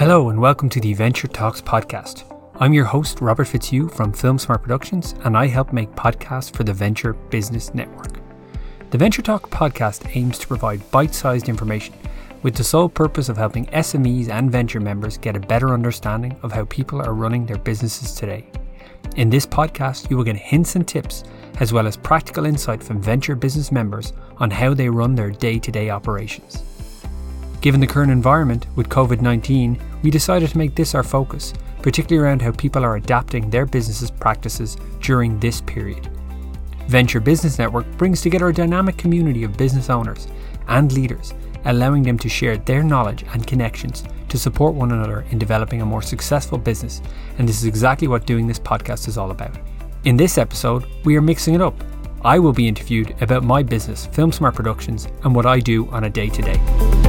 Hello and welcome to the Venture Talks podcast. I'm your host, Robert Fitzhugh from Film Smart Productions, and I help make podcasts for the Venture Business Network. The Venture Talk podcast aims to provide bite sized information with the sole purpose of helping SMEs and venture members get a better understanding of how people are running their businesses today. In this podcast, you will get hints and tips, as well as practical insight from venture business members on how they run their day to day operations. Given the current environment with COVID 19, we decided to make this our focus, particularly around how people are adapting their businesses' practices during this period. Venture Business Network brings together a dynamic community of business owners and leaders, allowing them to share their knowledge and connections to support one another in developing a more successful business, and this is exactly what doing this podcast is all about. In this episode, we are mixing it up. I will be interviewed about my business, Film Smart Productions, and what I do on a day to day.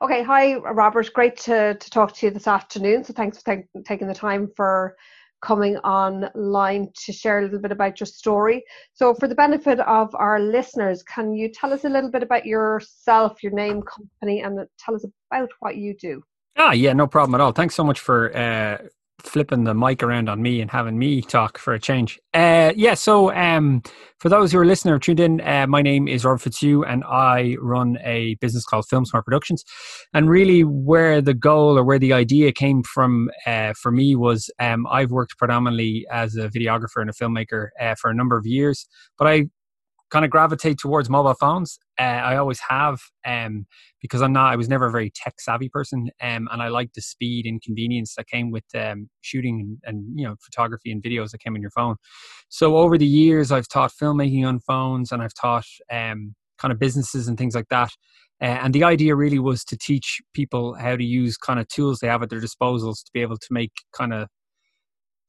Okay, hi Robert. Great to, to talk to you this afternoon. So thanks for t- taking the time for coming online to share a little bit about your story. So, for the benefit of our listeners, can you tell us a little bit about yourself, your name, company, and tell us about what you do? Ah, yeah, no problem at all. Thanks so much for uh, flipping the mic around on me and having me talk for a change. Uh, yeah, so um, for those who are listening or tuned in, uh, my name is Robert Fitzhugh and I run a business called Film Smart Productions. And really, where the goal or where the idea came from uh, for me was um, I've worked predominantly as a videographer and a filmmaker uh, for a number of years, but I kind of gravitate towards mobile phones. Uh, I always have um, because I'm not. I was never a very tech savvy person, um, and I like the speed and convenience that came with um, shooting and, and, you know photography and videos that came on your phone. So over the years, I've taught filmmaking on phones, and I've taught um, kind of businesses and things like that. Uh, and the idea really was to teach people how to use kind of tools they have at their disposals to be able to make kind of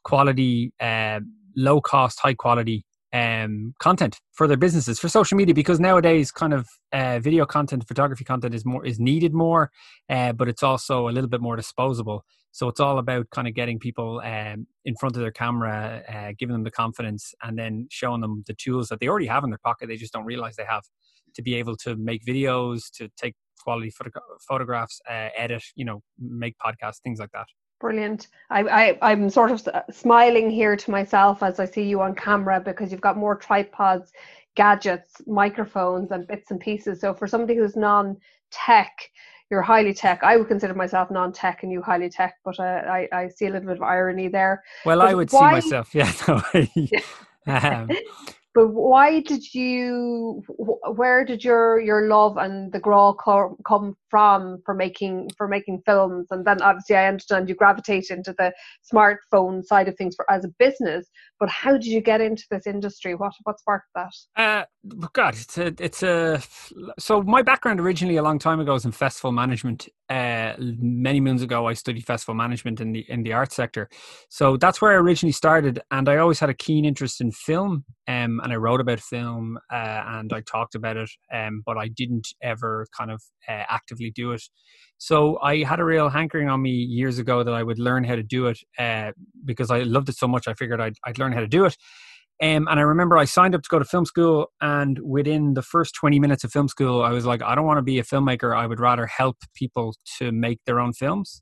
quality, uh, low cost, high quality um, content for their businesses for social media because nowadays kind of uh, video content photography content is more is needed more uh, but it's also a little bit more disposable. So it's all about kind of getting people um, in front of their camera uh, giving them the confidence and then showing them the tools that they already have in their pocket. They just don't realize they have to be able to make videos to take quality photo- photographs uh, edit you know make podcasts things like that Brilliant. I, I, I'm sort of smiling here to myself as I see you on camera because you've got more tripods, gadgets, microphones, and bits and pieces. So for somebody who's non-tech, you're highly tech. I would consider myself non-tech and you highly tech, but uh, I, I see a little bit of irony there. Well, but I would why... see myself, yeah. No, um, but why did you where did your your love and the grow come come from for making for making films. And then obviously i understand you gravitate into the smartphone side of things for as a business but how did you get into this industry? What what sparked that? Uh god it's a it's a so my background originally a long time ago was in festival management. Uh many moons ago i studied festival management in the in the art sector. So that's where i originally started and i always had a keen interest in film um and i wrote about film uh, and i talked about it um but i didn't ever kind of uh, actively do it so I had a real hankering on me years ago that I would learn how to do it uh, because I loved it so much. I figured I'd, I'd learn how to do it. Um, and I remember I signed up to go to film school, and within the first 20 minutes of film school, I was like, I don't want to be a filmmaker. I would rather help people to make their own films.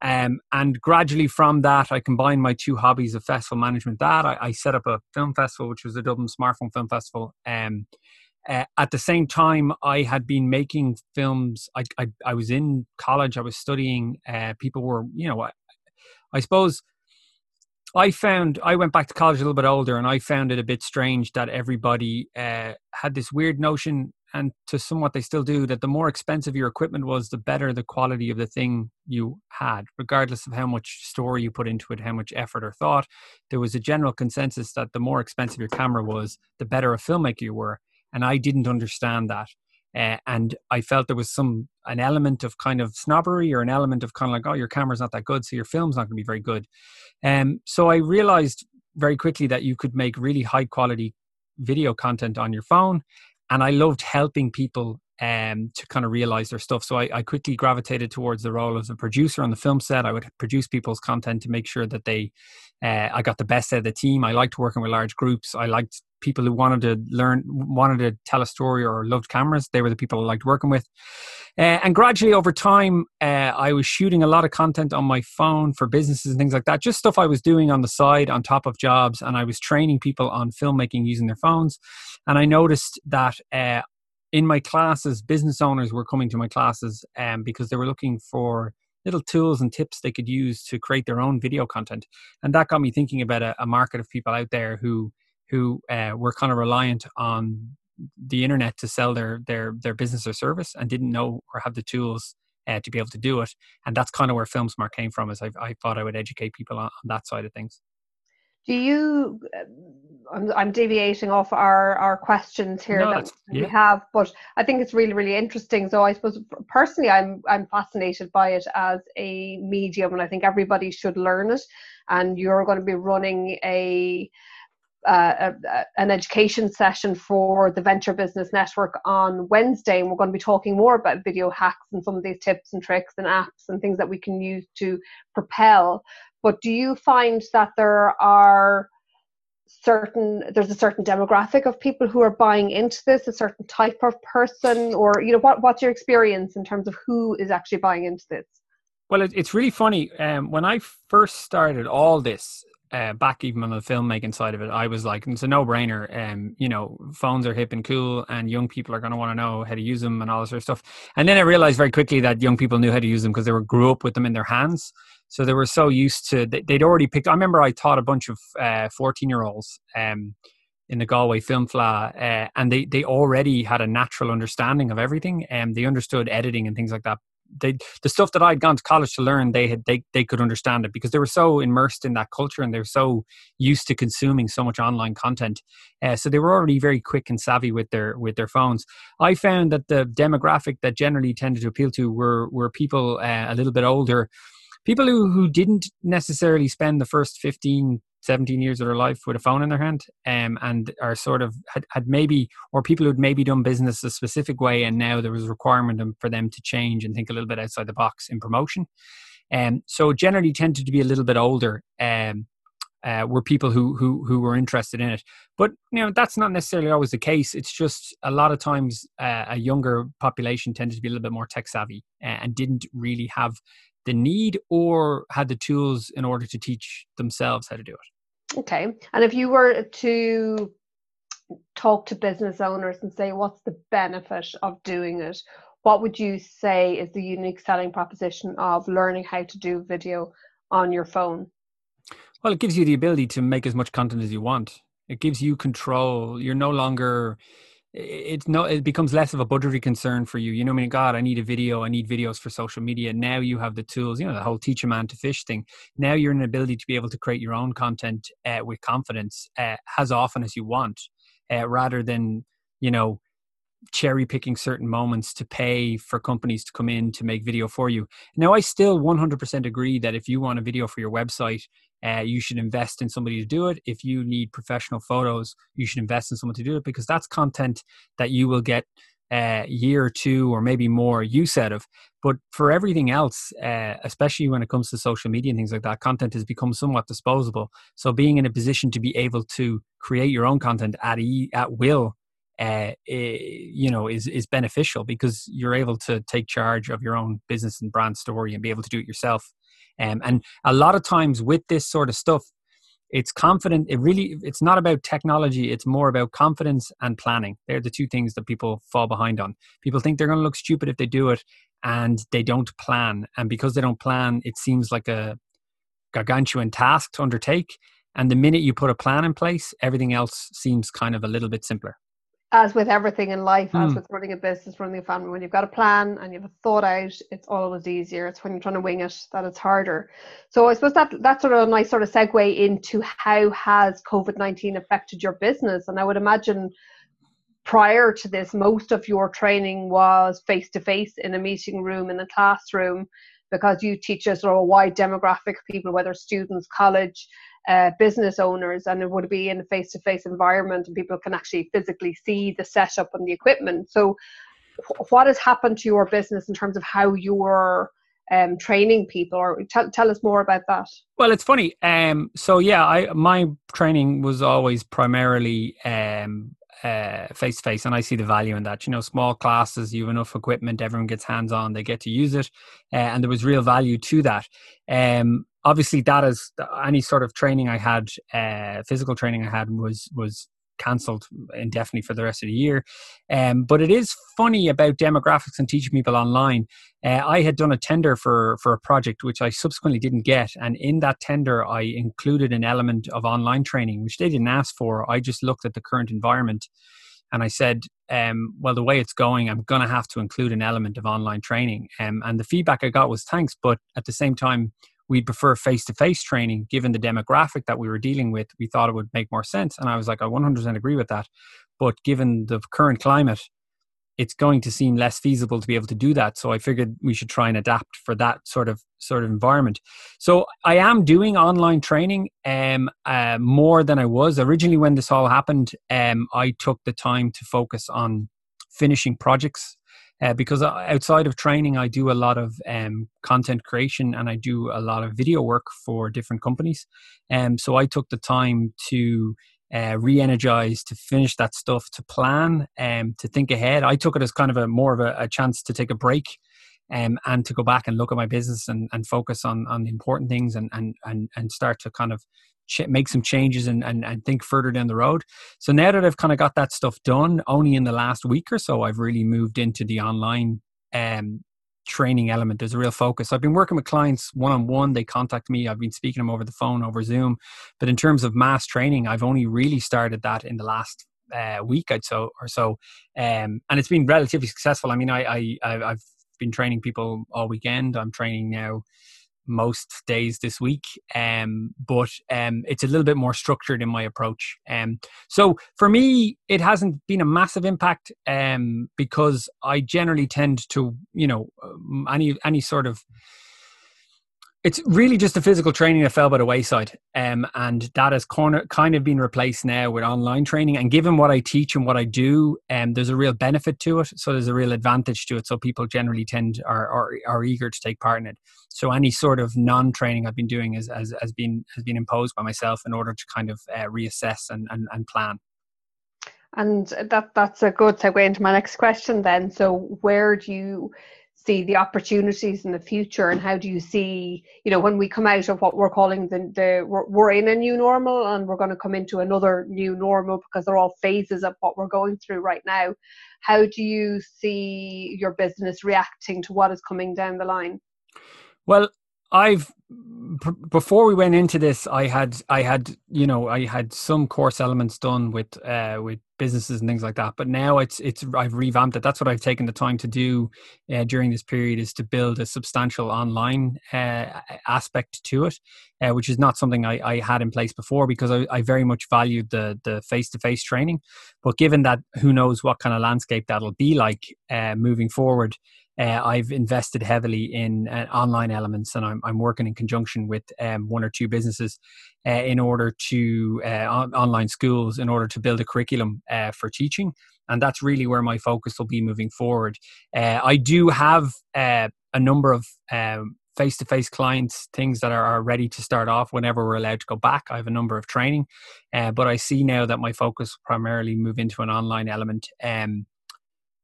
Um, and gradually from that, I combined my two hobbies of festival management. That I, I set up a film festival, which was the Dublin Smartphone Film Festival. Um, uh, at the same time, I had been making films. I, I, I was in college. I was studying. Uh, people were, you know, I, I suppose I found I went back to college a little bit older, and I found it a bit strange that everybody uh, had this weird notion, and to somewhat they still do, that the more expensive your equipment was, the better the quality of the thing you had, regardless of how much story you put into it, how much effort or thought. There was a general consensus that the more expensive your camera was, the better a filmmaker you were and I didn't understand that. Uh, and I felt there was some an element of kind of snobbery or an element of kind of like, oh, your camera's not that good, so your film's not going to be very good. Um, so I realized very quickly that you could make really high quality video content on your phone, and I loved helping people um, to kind of realize their stuff. So I, I, quickly gravitated towards the role as a producer on the film set. I would produce people's content to make sure that they, uh, I got the best out of the team. I liked working with large groups. I liked people who wanted to learn, wanted to tell a story or loved cameras. They were the people I liked working with. Uh, and gradually over time, uh, I was shooting a lot of content on my phone for businesses and things like that. Just stuff I was doing on the side on top of jobs. And I was training people on filmmaking using their phones. And I noticed that uh, in my classes, business owners were coming to my classes um, because they were looking for little tools and tips they could use to create their own video content. And that got me thinking about a, a market of people out there who who uh, were kind of reliant on the internet to sell their their their business or service and didn't know or have the tools uh, to be able to do it. And that's kind of where FilmSmart came from. Is I, I thought I would educate people on, on that side of things. Do you? I'm, I'm deviating off our our questions here no, that yeah. we have, but I think it's really really interesting. So I suppose personally, I'm I'm fascinated by it as a medium, and I think everybody should learn it. And you're going to be running a uh, a, an education session for the Venture Business Network on Wednesday, and we're going to be talking more about video hacks and some of these tips and tricks and apps and things that we can use to propel. But do you find that there are certain there's a certain demographic of people who are buying into this, a certain type of person, or you know what what's your experience in terms of who is actually buying into this? Well, it, it's really funny. Um, when I first started all this, uh, back even on the filmmaking side of it, I was like, it's a no brainer. Um, you know, phones are hip and cool, and young people are going to want to know how to use them and all this sort of stuff. And then I realized very quickly that young people knew how to use them because they were grew up with them in their hands. So they were so used to they, would already picked. I remember I taught a bunch of uh, year olds. Um, in the Galway Film Fleadh, uh, and they they already had a natural understanding of everything, and um, they understood editing and things like that they the stuff that I'd gone to college to learn, they had they they could understand it because they were so immersed in that culture and they were so used to consuming so much online content. Uh, so they were already very quick and savvy with their with their phones. I found that the demographic that generally tended to appeal to were were people uh, a little bit older people who, who didn't necessarily spend the first 15 17 years of their life with a phone in their hand um, and are sort of had, had maybe or people who'd maybe done business a specific way and now there was a requirement for them to change and think a little bit outside the box in promotion and um, so generally tended to be a little bit older um, uh, were people who who who were interested in it. But you know that's not necessarily always the case. It's just a lot of times uh, a younger population tended to be a little bit more tech savvy and didn't really have the need or had the tools in order to teach themselves how to do it. Okay. And if you were to talk to business owners and say, what's the benefit of doing it? What would you say is the unique selling proposition of learning how to do video on your phone? Well, it gives you the ability to make as much content as you want. It gives you control. You're no longer it's no it becomes less of a budgetary concern for you. You know i mean? God i need a video. I need videos for social media. Now you have the tools you know the whole teach a man to fish thing. Now you're in an ability to be able to create your own content uh, with confidence uh, as often as you want uh, rather than you know cherry picking certain moments to pay for companies to come in to make video for you. Now, I still 100% agree that if you want a video for your website, uh, you should invest in somebody to do it. If you need professional photos, you should invest in someone to do it because that's content that you will get a year or two or maybe more use out of. But for everything else, uh, especially when it comes to social media and things like that, content has become somewhat disposable. So being in a position to be able to create your own content at e- at will uh, you know is is beneficial because you're able to take charge of your own business and brand story and be able to do it yourself um, and a lot of times with this sort of stuff it's confident it really it's not about technology it's more about confidence and planning. They're the two things that people fall behind on. People think they're going to look stupid if they do it and they don't plan. And because they don't plan it seems like a gargantuan task to undertake. And the minute you put a plan in place everything else seems kind of a little bit simpler as with everything in life, mm. as hmm. with running a business, running a family, when you've got a plan and you've thought out, it's always easier. It's when you're trying to wing it that it's harder. So I suppose that that's sort of a nice sort of segue into how has COVID nineteen affected your business. And I would imagine prior to this, most of your training was face to face in a meeting room in a classroom because you teach a sort of a wide demographic of people, whether students, college, uh, business owners and it would be in a face-to-face environment and people can actually physically see the setup and the equipment so what has happened to your business in terms of how you're um, training people or tell, tell us more about that well it's funny um, so yeah I my training was always primarily um, face to face, and I see the value in that. You know, small classes, you have enough equipment, everyone gets hands on, they get to use it, uh, and there was real value to that. Um, obviously, that is any sort of training I had, uh, physical training I had was was cancelled indefinitely for the rest of the year. Um, but it is funny about demographics and teaching people online. Uh, I had done a tender for for a project which I subsequently didn't get, and in that tender I included an element of online training which they didn't ask for. I just looked at the current environment. And I said, um, well, the way it's going, I'm going to have to include an element of online training. Um, and the feedback I got was thanks, but at the same time, we'd prefer face to face training given the demographic that we were dealing with. We thought it would make more sense. And I was like, I 100% agree with that. But given the current climate, it's going to seem less feasible to be able to do that. So I figured we should try and adapt for that sort of sort of environment. So I am doing online training um, uh, more than I was originally when this all happened. Um, I took the time to focus on finishing projects uh, because outside of training, I do a lot of um, content creation and I do a lot of video work for different companies. Um, so I took the time to uh, re-energize, to finish that stuff, to plan, um, to think ahead. I took it as kind of a more of a, a chance to take a break um, and to go back and look at my business and, and focus on on the important things and and and and start to kind of ch- make some changes and, and, and think further down the road. So now that I've kind of got that stuff done, only in the last week or so, I've really moved into the online um, training element. There's a real focus. I've been working with clients one on one. They contact me. I've been speaking to them over the phone, over Zoom. But in terms of mass training, I've only really started that in the last uh, week I'd so or so, um, and it's been relatively successful. I mean, I, I I've been training people all weekend. I'm training now most days this week um, but um, it's a little bit more structured in my approach um, so for me it hasn't been a massive impact um, because i generally tend to you know um, any any sort of it's really just the physical training that fell by the wayside um, and that has corner, kind of been replaced now with online training. And given what i teach and what i do um, there's a real benefit to it. So there's a real advantage to it. So people generally tend are, are, are eager to take part in it. So any sort of non-training i've been doing is, has, has been has been imposed by myself in order to kind of uh, reassess and, and, and plan. And that that's a good segue into my next question then. So where do you see the opportunities in the future and how do you see you know when we come out of what we're calling the, the we're, we're in a new normal and we're going to come into another new normal because they're all phases of what we're going through right now. How do you see your business reacting to what is coming down the line? Well I've before we went into this, I had I had you know I had some course elements done with uh, with businesses and things like that. But now it's it's I've revamped it. That's what I've taken the time to do uh, during this period is to build a substantial online uh, aspect to it, uh, which is not something I, I, had in place before because I, I very much valued the the face to face training. But given that who knows what kind of landscape that'll be like uh, moving forward uh, I've invested heavily in uh, online elements, and I'm, I'm working in conjunction with um, one or two businesses uh, in order to uh, on- online schools in order to build a curriculum uh, for teaching, and that's really where my focus will be moving forward. Uh, I do have a number of um, face-to-face clients things that are, are, ready to start off whenever we're allowed to go back i have a number of training uh, but i see now that my focus primarily move into an online element um,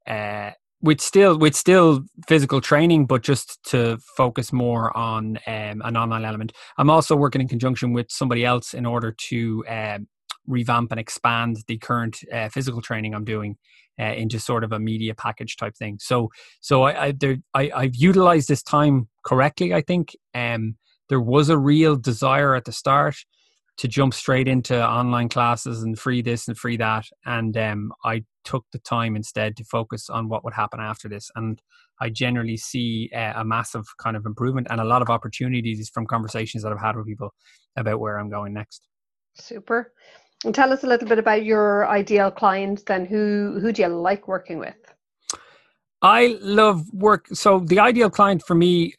uh, with still with still physical training, but just to focus more on um, an online element. I'm also working in conjunction with somebody else in order to uh, revamp and expand the current uh, physical training I'm doing uh, into sort of a media package type thing. So so I I, there, I I've utilized this time correctly. I think um, there was a real desire at the start to jump straight into online classes and free this and free that. And um, I took the time instead to focus on what would happen after this. And I generally see uh, a massive kind of improvement and a lot of opportunities from conversations that I've had with people about where I'm going next. Super. And tell us a little bit about your ideal client then. Who who do you like working with? I love work. So the ideal client for me,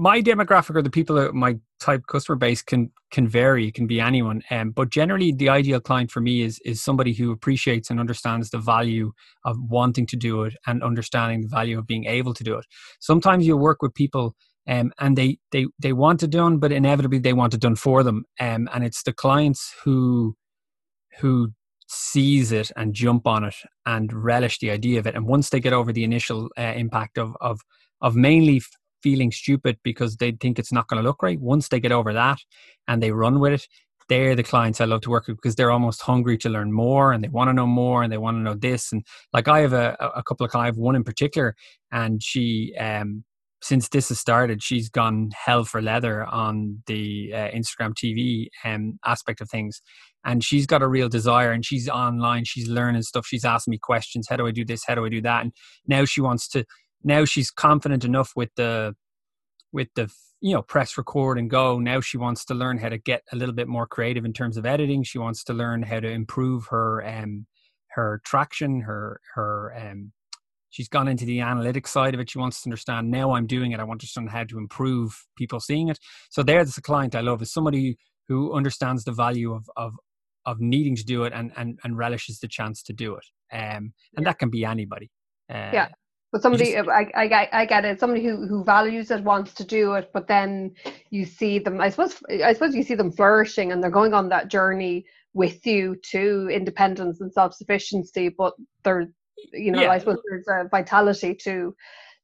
my demographic or the people my type customer base can can vary it can be anyone um, but generally the ideal client for me is is somebody who appreciates and understands the value of wanting to do it and understanding the value of being able to do it sometimes you work with people um, and they they they want it done but inevitably they want it done for them um, and it's the clients who who seize it and jump on it and relish the idea of it and once they get over the initial uh, impact of of of mainly feeling stupid because they think it's not going to look right. Once they get over that and they run with it, they're the clients I love to work with because they're almost hungry to learn more and they want to know more and they want to know this. And like I have a, a couple of clients, one in particular, and she, um, since this has started, she's gone hell for leather on the uh, Instagram TV um, aspect of things. And she's got a real desire and she's online, she's learning stuff, she's asking me questions. How do I do this? How do I do that? And now she wants to now she's confident enough with the with the you know press record and go now she wants to learn how to get a little bit more creative in terms of editing she wants to learn how to improve her um her traction her her um she's gone into the analytics side of it she wants to understand now i'm doing it i want to understand how to improve people seeing it so there's a client i love is somebody who understands the value of of of needing to do it and and, and relishes the chance to do it um and that can be anybody uh, yeah but somebody, just, I, I, I get it. Somebody who, who values it wants to do it, but then you see them. I suppose, I suppose you see them flourishing, and they're going on that journey with you to independence and self sufficiency. But they're, you know, yeah. I suppose there's a vitality to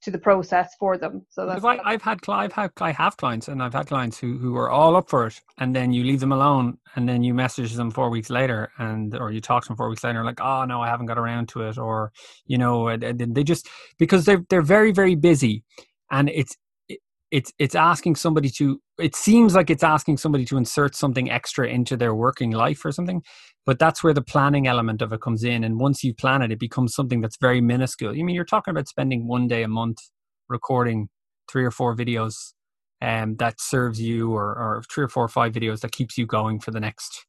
to the process for them. So that's, I, have had I've had I have clients and I've had clients who who are all up for it, and then you leave them alone, and then you message them four weeks later, and or you talk to them four weeks later, like, oh no, I haven't got around to it, or you know, they just because they're they're very very busy, and it's it's it's asking somebody to it seems like it's asking somebody to insert something extra into their working life or something but that's where the planning element of it comes in and once you plan it it becomes something that's very minuscule. You I mean you're talking about spending one day a month recording three or four videos um, that serves you or, or three or four or five videos that keeps you going for the next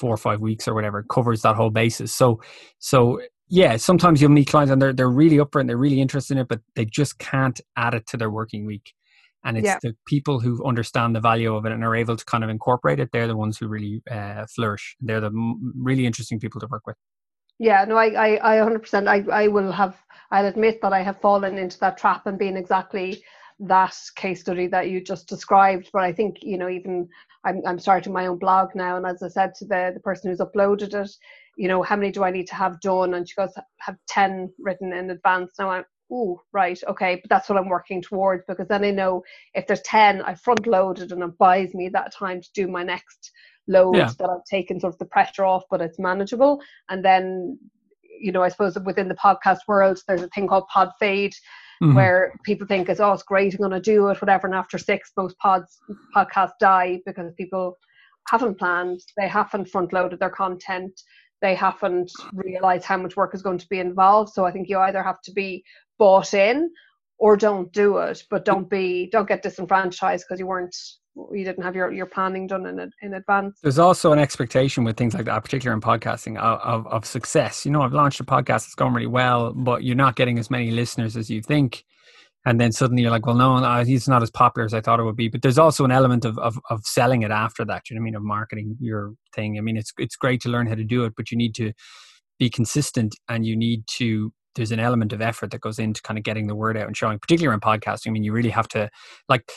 four or five weeks or whatever covers that whole basis. So so yeah sometimes you'll meet clients and they're, they're really up for it and they're really interested in it but they just can't add it to their working week and it's yeah. the people who understand the value of it and are able to kind of incorporate it they're the ones who really uh, flourish. They're the m- really interesting people to work with. Yeah no i i, I 100% I, I will have i'll admit that i have fallen into that trap and been exactly that case study that you just described but i think you know even i'm, I'm starting my own blog now and as i said to the, the person who's uploaded it you know how many do i need to have done? And she goes have 10 written in advance. Now i'm oh, right, okay, but that's what I'm working towards because then I know if there's 10, I front loaded and it buys me that time to do my next load yeah. that I've taken sort of the pressure off, but it's manageable. And then, you know, I suppose within the podcast world, there's a thing called pod fade. Mm-hmm. Where people think is oh it's great I'm going to do it whatever and after six most pods podcasts die because people haven't planned they haven't front loaded their content they haven't realized how much work is going to be involved. So I think you either have to be bought in or don't do it, but don't be don't get disenfranchised because you weren't you didn't have your, your planning done in in advance. There's also an expectation with things like that, particularly in podcasting, of, of, of success. You know, I've launched a podcast, it's going really well, but you're not getting as many listeners as you think and then suddenly you're like, well, no, no, he's not as popular as I thought it would be. But there's also an element of, of of selling it after that. You know what I mean? Of marketing your thing. I mean, it's it's great to learn how to do it, but you need to be consistent, and you need to. There's an element of effort that goes into kind of getting the word out and showing, particularly in podcasting. I mean, you really have to like.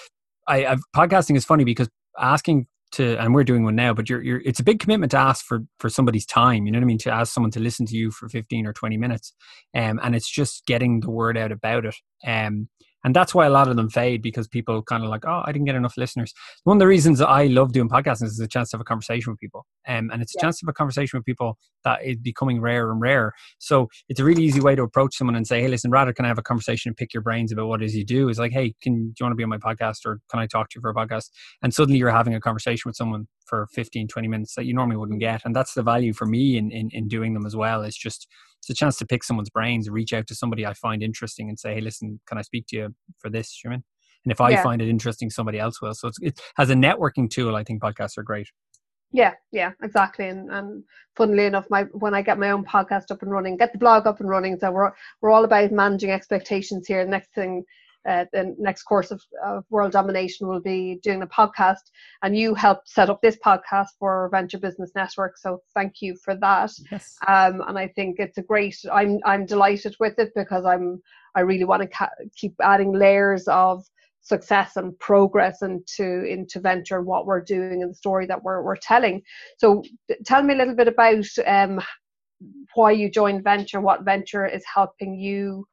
I I've, podcasting is funny because asking to and we're doing one now but you're, you're it's a big commitment to ask for for somebody's time you know what i mean to ask someone to listen to you for 15 or 20 minutes um, and it's just getting the word out about it um, and that's why a lot of them fade because people kind of like, oh, I didn't get enough listeners. One of the reasons I love doing podcasting is a chance to have a conversation with people. Um, and it's a yeah. chance to have a conversation with people that is becoming rarer and rarer. So it's a really easy way to approach someone and say, hey, listen, rather can I have a conversation and pick your brains about what it is you do? Is like, hey, can do you want to be on my podcast or can I talk to you for a podcast? And suddenly you're having a conversation with someone for 15, 20 minutes that you normally wouldn't get. And that's the value for me in, in, in doing them as well. It's just it's a chance to pick someone's brains, reach out to somebody I find interesting and say, hey, listen, can I speak to you for this, Sherman? And if I yeah. find it interesting, somebody else will. So it has a networking tool. I think podcasts are great. Yeah, yeah, exactly. And and funnily enough, my when I get my own podcast up and running, get the blog up and running, so we're we're all about managing expectations here. The next thing uh, the next course of, of, world domination will be doing a podcast. And you helped set up this podcast for venture business network so thank you for that. Yes. um, and i think it's a great i'm i'm delighted with it because i'm i really want to ca- keep adding layers of success and progress into into venture and what we're doing and the story that we're, we're telling. So tell me a little bit about um, why you joined venture what venture is helping you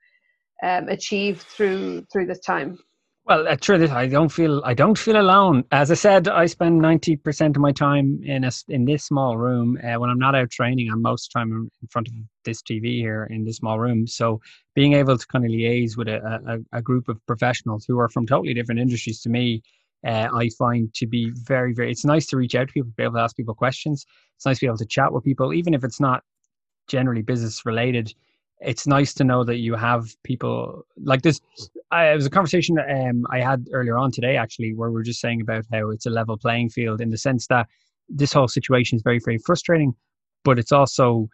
um, achieve through through this time well uh, true i don't feel i don't feel alone as i said i spend 90% of my time in a in this small room uh, when i'm not out training i'm most of the time in front of this tv here in this small room so being able to kind of liaise with a, a, a group of professionals who are from totally different industries to me uh, I find to be very, very. It's nice to reach out to people, be able to ask people questions. It's nice to be able to chat with people, even if it's not generally business related it's nice to know that you have people like this. I, it was a conversation um, I had earlier on today, actually, where we are just saying about how it's a level playing field in the sense that this whole situation is very, very frustrating, but it's also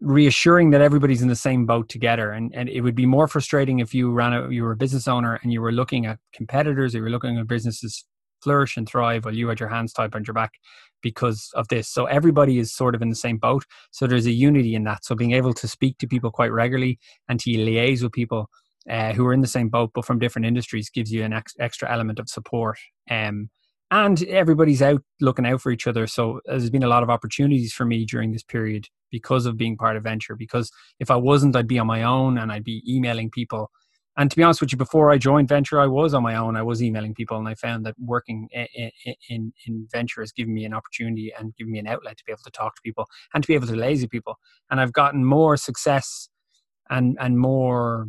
reassuring that everybody's in the same boat together. And and it would be more frustrating if you ran a you were a business owner and you were looking at competitors, or you were looking at businesses flourish and thrive while you had your hands tied behind your back because of this. So everybody is sort of in the same boat. So there's a unity in that. So being able to speak to people quite regularly and to liaise with people uh, who are in the same boat but from different industries gives you an ex- extra element of support. Um, and everybody's out looking out for each other. So there's been a lot of opportunities for me during this period because of being part of Venture. Because if I wasn't, I'd be on my own and I'd be emailing people and to be honest with you, before I joined Venture, I was on my own. I was emailing people, and I found that working in, in, in Venture has given me an opportunity and given me an outlet to be able to talk to people and to be able to lazy people. And I've gotten more success and and more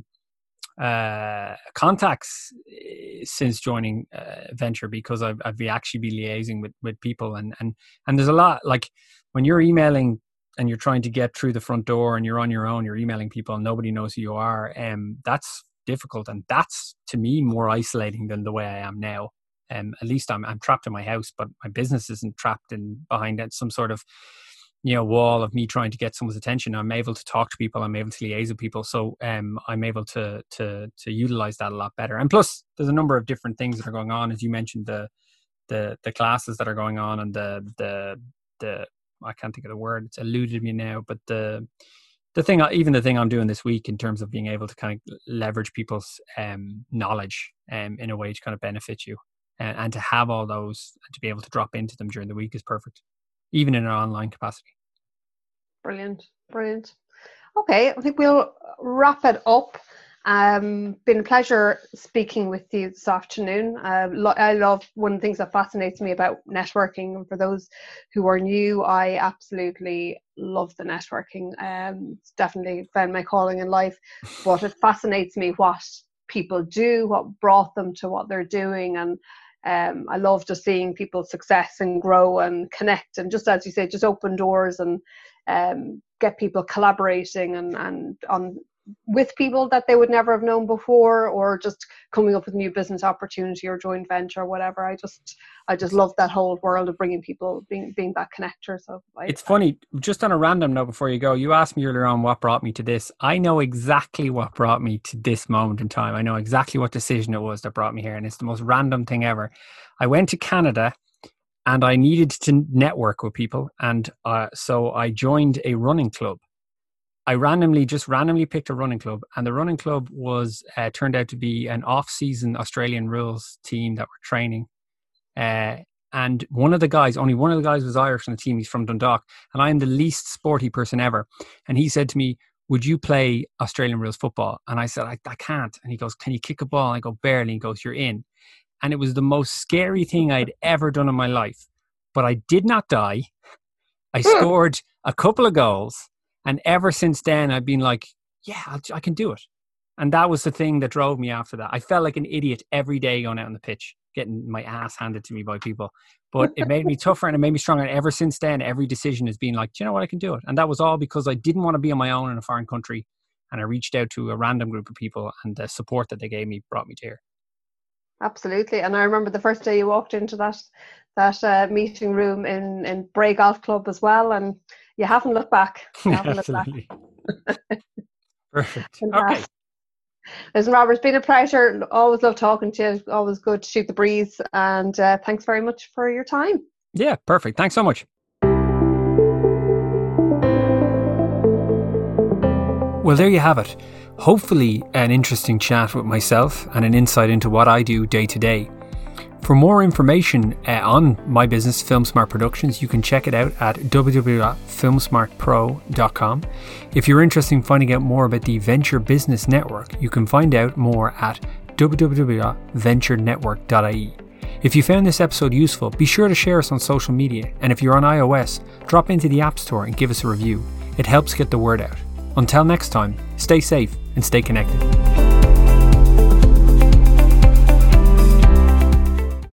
uh, contacts eh, since joining uh, Venture because I've, I've actually been liaising with, with people, and and and there's a lot like when you're emailing and you're trying to get through the front door and you're on your own, you're emailing people, and nobody knows who you are. Um, that's difficult, and that's to me more isolating than the way I am now. Um, at least I'm I'm trapped in my house, but my business isn't trapped in behind some sort of you know wall of me trying to get someone's attention. I'm able to talk to people. I'm able to liaise with people, so um, I'm able to to to utilize that a lot better. And plus, there's a number of different things that are going on, as you mentioned the the the classes that are going on and the the the I can't think of the word. It's eluded me now, but the the thing, even the thing I'm doing this week in terms of being able to kind of leverage people's um, knowledge um, in a way to kind of benefit you, and, and to have all those and to be able to drop into them during the week is perfect, even in an online capacity. Brilliant, brilliant. Okay, I think we'll wrap it up. Um, been a pleasure speaking with you this afternoon. Uh, lo- I love one of the things that fascinates me about networking. And for those who are new, I absolutely love the networking. Um, it's definitely found my calling in life, but it fascinates me what people do, what brought them to what they're doing, and um, I love just seeing people success and grow and connect, and just as you say, just open doors and um, get people collaborating and, and on with people that they would never have known before or just coming up with new business opportunity or joint venture or whatever. I just i just love that whole world of bringing people being being that connector. So I, it's funny just on a random note before you go you asked me earlier on what brought me to this. I know exactly what brought me to this moment in time. I know exactly what decision it was that brought me here and it's the most random thing ever. I went to canada and i needed to network with people and uh, so i joined a running club I randomly just randomly picked a running club, and the running club was uh, turned out to be an off-season Australian rules team that were training. Uh, and one of the guys, only one of the guys was Irish on the team. He's from Dundalk, and I am the least sporty person ever. And he said to me, "Would you play Australian rules football?" And I said, "I, I can't." And he goes, "Can you kick a ball?" And I go, "Barely." And he goes, "You're in." And it was the most scary thing I'd ever done in my life. But I did not die. I hmm. scored a couple of goals and ever since then, I've been like, yeah, I'll, I can do it. And that was the thing that drove me after that. I felt like an idiot every day going out on the pitch, getting my ass handed to me by people. But it made me tougher and it made me stronger. And ever since then, every decision has been like, do you know what? I can do it. And that was all because I didn't want to be on my own in a foreign country. And I reached out to a random group of people, and the support that they gave me brought me to here. Absolutely, and I remember the first day you walked into that that uh, meeting room in in Bray Golf Club as well, and you haven't looked back. Haven't Absolutely. Looked back. Perfect. okay. Listen, Robert, it's been a pleasure. Always love talking to you. Always good to shoot the breeze. And uh, thanks very much for your time. Yeah, perfect. Thanks so much. Well, there you have it. Hopefully, an interesting chat with myself and an insight into what I do day to day. For more information uh, on my business, FilmSmart Productions, you can check it out at www.filmsmartpro.com. If you're interested in finding out more about the Venture Business Network, you can find out more at www.venturenetwork.ie. If you found this episode useful, be sure to share us on social media, and if you're on iOS, drop into the App Store and give us a review. It helps get the word out. Until next time, stay safe and stay connected.